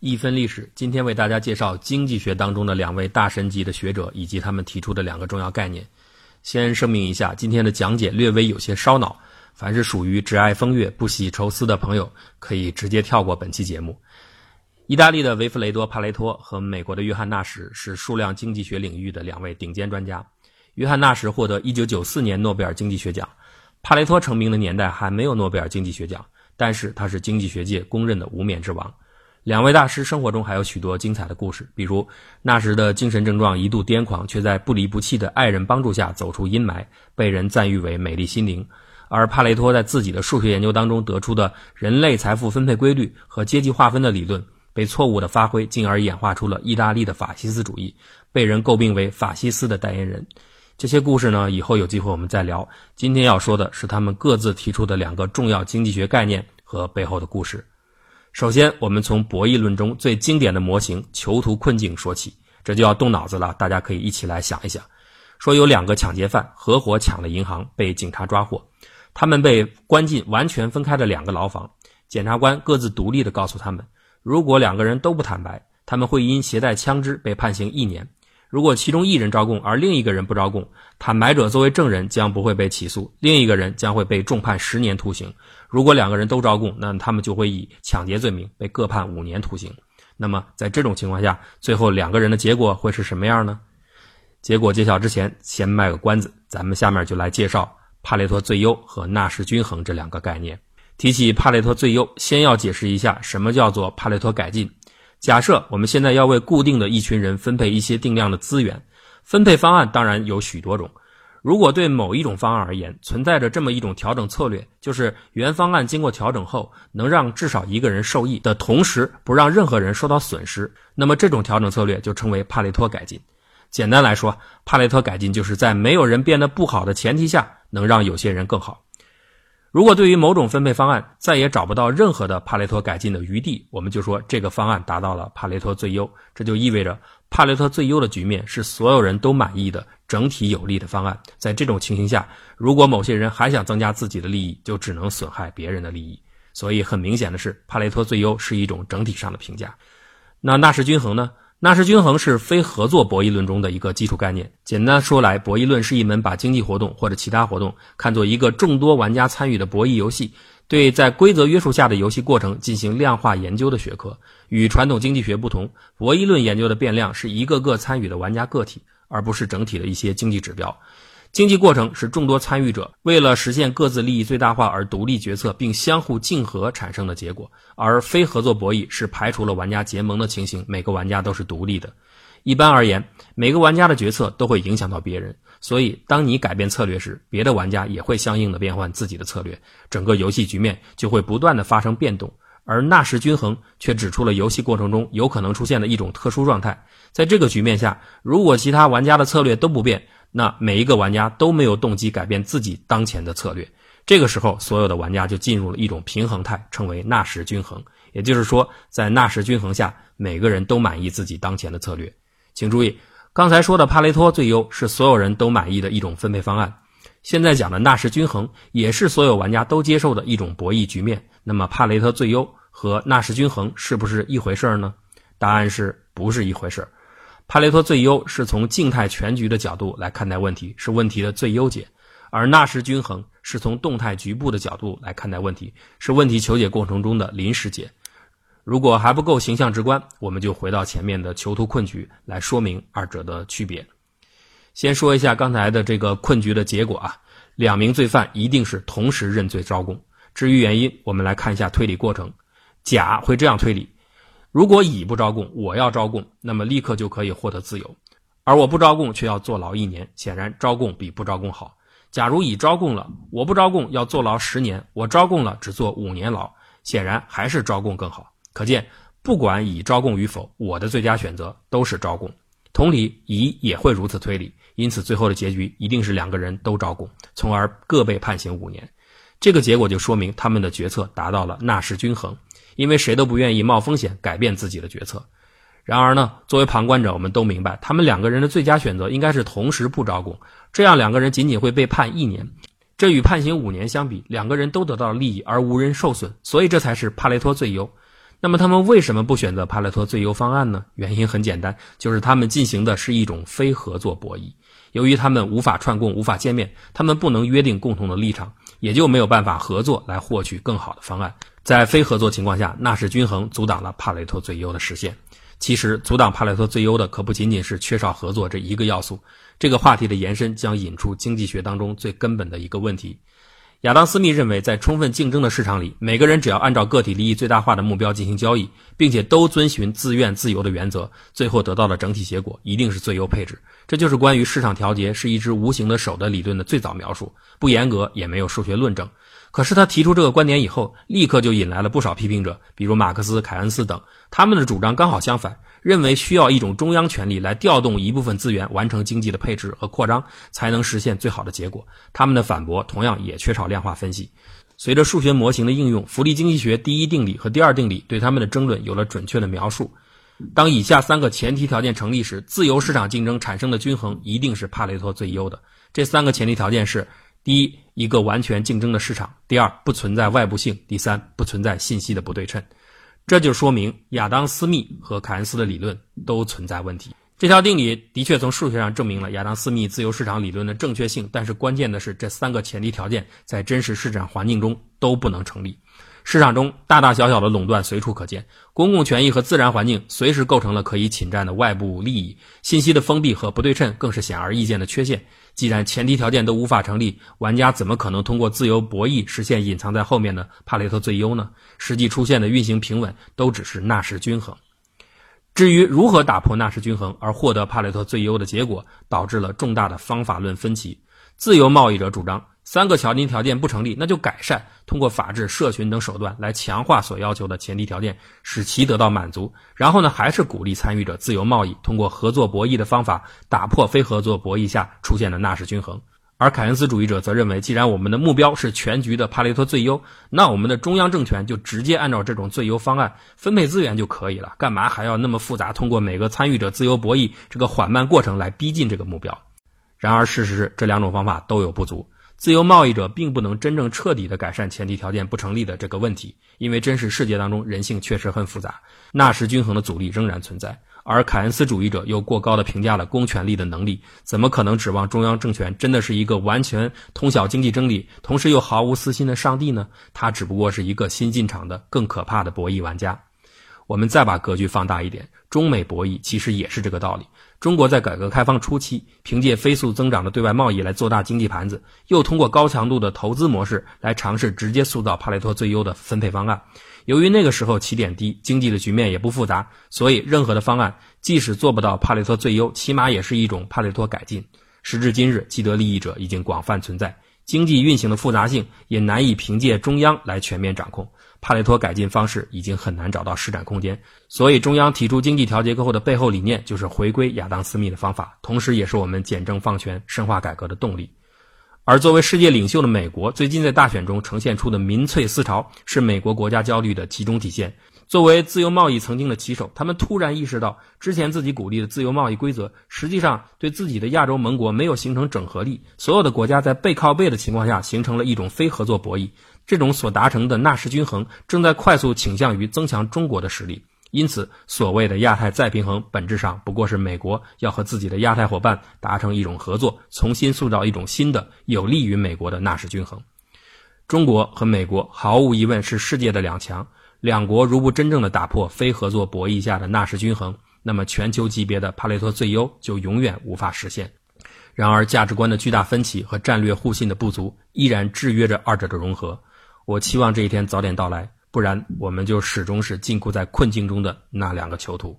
一分历史，今天为大家介绍经济学当中的两位大神级的学者以及他们提出的两个重要概念。先声明一下，今天的讲解略微有些烧脑，凡是属于只爱风月、不喜愁思的朋友，可以直接跳过本期节目。意大利的维弗雷多·帕雷托和美国的约翰·纳什是数量经济学领域的两位顶尖专家。约翰·纳什获得1994年诺贝尔经济学奖，帕雷托成名的年代还没有诺贝尔经济学奖，但是他是经济学界公认的无冕之王。两位大师生活中还有许多精彩的故事，比如那时的精神症状一度癫狂，却在不离不弃的爱人帮助下走出阴霾，被人赞誉为美丽心灵；而帕雷托在自己的数学研究当中得出的人类财富分配规律和阶级划分的理论被错误的发挥，进而演化出了意大利的法西斯主义，被人诟病为法西斯的代言人。这些故事呢，以后有机会我们再聊。今天要说的是他们各自提出的两个重要经济学概念和背后的故事。首先，我们从博弈论中最经典的模型“囚徒困境”说起，这就要动脑子了。大家可以一起来想一想：说有两个抢劫犯合伙抢了银行，被警察抓获，他们被关进完全分开的两个牢房。检察官各自独立地告诉他们，如果两个人都不坦白，他们会因携带枪支被判刑一年。如果其中一人招供，而另一个人不招供，坦白者作为证人将不会被起诉，另一个人将会被重判十年徒刑。如果两个人都招供，那他们就会以抢劫罪名被各判五年徒刑。那么在这种情况下，最后两个人的结果会是什么样呢？结果揭晓之前，先卖个关子，咱们下面就来介绍帕累托最优和纳什均衡这两个概念。提起帕累托最优，先要解释一下什么叫做帕累托改进。假设我们现在要为固定的一群人分配一些定量的资源，分配方案当然有许多种。如果对某一种方案而言存在着这么一种调整策略，就是原方案经过调整后能让至少一个人受益的同时不让任何人受到损失，那么这种调整策略就称为帕累托改进。简单来说，帕累托改进就是在没有人变得不好的前提下，能让有些人更好。如果对于某种分配方案再也找不到任何的帕累托改进的余地，我们就说这个方案达到了帕累托最优。这就意味着帕雷托最优的局面是所有人都满意的整体有利的方案。在这种情形下，如果某些人还想增加自己的利益，就只能损害别人的利益。所以很明显的是，帕雷托最优是一种整体上的评价。那纳什均衡呢？纳什均衡是非合作博弈论中的一个基础概念。简单说来，博弈论是一门把经济活动或者其他活动看作一个众多玩家参与的博弈游戏，对在规则约束下的游戏过程进行量化研究的学科。与传统经济学不同，博弈论研究的变量是一个个参与的玩家个体，而不是整体的一些经济指标。经济过程是众多参与者为了实现各自利益最大化而独立决策并相互竞合产生的结果，而非合作博弈是排除了玩家结盟的情形，每个玩家都是独立的。一般而言，每个玩家的决策都会影响到别人，所以当你改变策略时，别的玩家也会相应的变换自己的策略，整个游戏局面就会不断的发生变动。而纳什均衡却指出了游戏过程中有可能出现的一种特殊状态，在这个局面下，如果其他玩家的策略都不变，那每一个玩家都没有动机改变自己当前的策略，这个时候所有的玩家就进入了一种平衡态，称为纳什均衡。也就是说，在纳什均衡下，每个人都满意自己当前的策略。请注意，刚才说的帕雷托最优是所有人都满意的一种分配方案，现在讲的纳什均衡也是所有玩家都接受的一种博弈局面。那么，帕雷托最优和纳什均衡是不是一回事呢？答案是不是一回事？帕雷托最优是从静态全局的角度来看待问题，是问题的最优解；而纳什均衡是从动态局部的角度来看待问题，是问题求解过程中的临时解。如果还不够形象直观，我们就回到前面的囚徒困局来说明二者的区别。先说一下刚才的这个困局的结果啊，两名罪犯一定是同时认罪招供。至于原因，我们来看一下推理过程。甲会这样推理。如果乙不招供，我要招供，那么立刻就可以获得自由；而我不招供却要坐牢一年，显然招供比不招供好。假如乙招供了，我不招供要坐牢十年，我招供了只坐五年牢，显然还是招供更好。可见，不管乙招供与否，我的最佳选择都是招供。同理，乙也会如此推理，因此最后的结局一定是两个人都招供，从而各被判刑五年。这个结果就说明他们的决策达到了纳什均衡。因为谁都不愿意冒风险改变自己的决策，然而呢，作为旁观者，我们都明白，他们两个人的最佳选择应该是同时不招供，这样两个人仅仅会被判一年，这与判刑五年相比，两个人都得到了利益而无人受损，所以这才是帕雷托最优。那么他们为什么不选择帕累托最优方案呢？原因很简单，就是他们进行的是一种非合作博弈。由于他们无法串供、无法见面，他们不能约定共同的立场，也就没有办法合作来获取更好的方案。在非合作情况下，纳什均衡阻挡了帕累托最优的实现。其实，阻挡帕累托最优的可不仅仅是缺少合作这一个要素。这个话题的延伸将引出经济学当中最根本的一个问题。亚当·斯密认为，在充分竞争的市场里，每个人只要按照个体利益最大化的目标进行交易，并且都遵循自愿自由的原则，最后得到的整体结果一定是最优配置。这就是关于市场调节是一只无形的手的理论的最早描述，不严格，也没有数学论证。可是他提出这个观点以后，立刻就引来了不少批评者，比如马克思、凯恩斯等。他们的主张刚好相反，认为需要一种中央权力来调动一部分资源，完成经济的配置和扩张，才能实现最好的结果。他们的反驳同样也缺少量化分析。随着数学模型的应用，福利经济学第一定理和第二定理对他们的争论有了准确的描述。当以下三个前提条件成立时，自由市场竞争产生的均衡一定是帕累托最优的。这三个前提条件是。第一，一个完全竞争的市场；第二，不存在外部性；第三，不存在信息的不对称。这就说明亚当·斯密和凯恩斯的理论都存在问题。这条定理的确从数学上证明了亚当·斯密自由市场理论的正确性，但是关键的是，这三个前提条件在真实市场环境中都不能成立。市场中大大小小的垄断随处可见，公共权益和自然环境随时构成了可以侵占的外部利益，信息的封闭和不对称更是显而易见的缺陷。既然前提条件都无法成立，玩家怎么可能通过自由博弈实现隐藏在后面的帕雷特最优呢？实际出现的运行平稳都只是纳什均衡。至于如何打破纳什均衡而获得帕雷特最优的结果，导致了重大的方法论分歧。自由贸易者主张。三个条件条件不成立，那就改善，通过法治、社群等手段来强化所要求的前提条件，使其得到满足。然后呢，还是鼓励参与者自由贸易，通过合作博弈的方法打破非合作博弈下出现的纳什均衡。而凯恩斯主义者则认为，既然我们的目标是全局的帕雷托最优，那我们的中央政权就直接按照这种最优方案分配资源就可以了，干嘛还要那么复杂，通过每个参与者自由博弈这个缓慢过程来逼近这个目标？然而，事实是这两种方法都有不足。自由贸易者并不能真正彻底的改善前提条件不成立的这个问题，因为真实世界当中人性确实很复杂，纳什均衡的阻力仍然存在。而凯恩斯主义者又过高的评价了公权力的能力，怎么可能指望中央政权真的是一个完全通晓经济真理，同时又毫无私心的上帝呢？他只不过是一个新进场的更可怕的博弈玩家。我们再把格局放大一点，中美博弈其实也是这个道理。中国在改革开放初期，凭借飞速增长的对外贸易来做大经济盘子，又通过高强度的投资模式来尝试直接塑造帕累托最优的分配方案。由于那个时候起点低，经济的局面也不复杂，所以任何的方案即使做不到帕累托最优，起码也是一种帕累托改进。时至今日，既得利益者已经广泛存在。经济运行的复杂性也难以凭借中央来全面掌控，帕累托改进方式已经很难找到施展空间，所以中央提出经济调节后的背后理念就是回归亚当·斯密的方法，同时也是我们简政放权、深化改革的动力。而作为世界领袖的美国，最近在大选中呈现出的民粹思潮，是美国国家焦虑的集中体现。作为自由贸易曾经的旗手，他们突然意识到，之前自己鼓励的自由贸易规则，实际上对自己的亚洲盟国没有形成整合力。所有的国家在背靠背的情况下，形成了一种非合作博弈。这种所达成的纳什均衡，正在快速倾向于增强中国的实力。因此，所谓的亚太再平衡，本质上不过是美国要和自己的亚太伙伴达成一种合作，重新塑造一种新的有利于美国的纳什均衡。中国和美国毫无疑问是世界的两强。两国如不真正的打破非合作博弈下的纳什均衡，那么全球级别的帕累托最优就永远无法实现。然而，价值观的巨大分歧和战略互信的不足依然制约着二者的融合。我期望这一天早点到来，不然我们就始终是禁锢在困境中的那两个囚徒。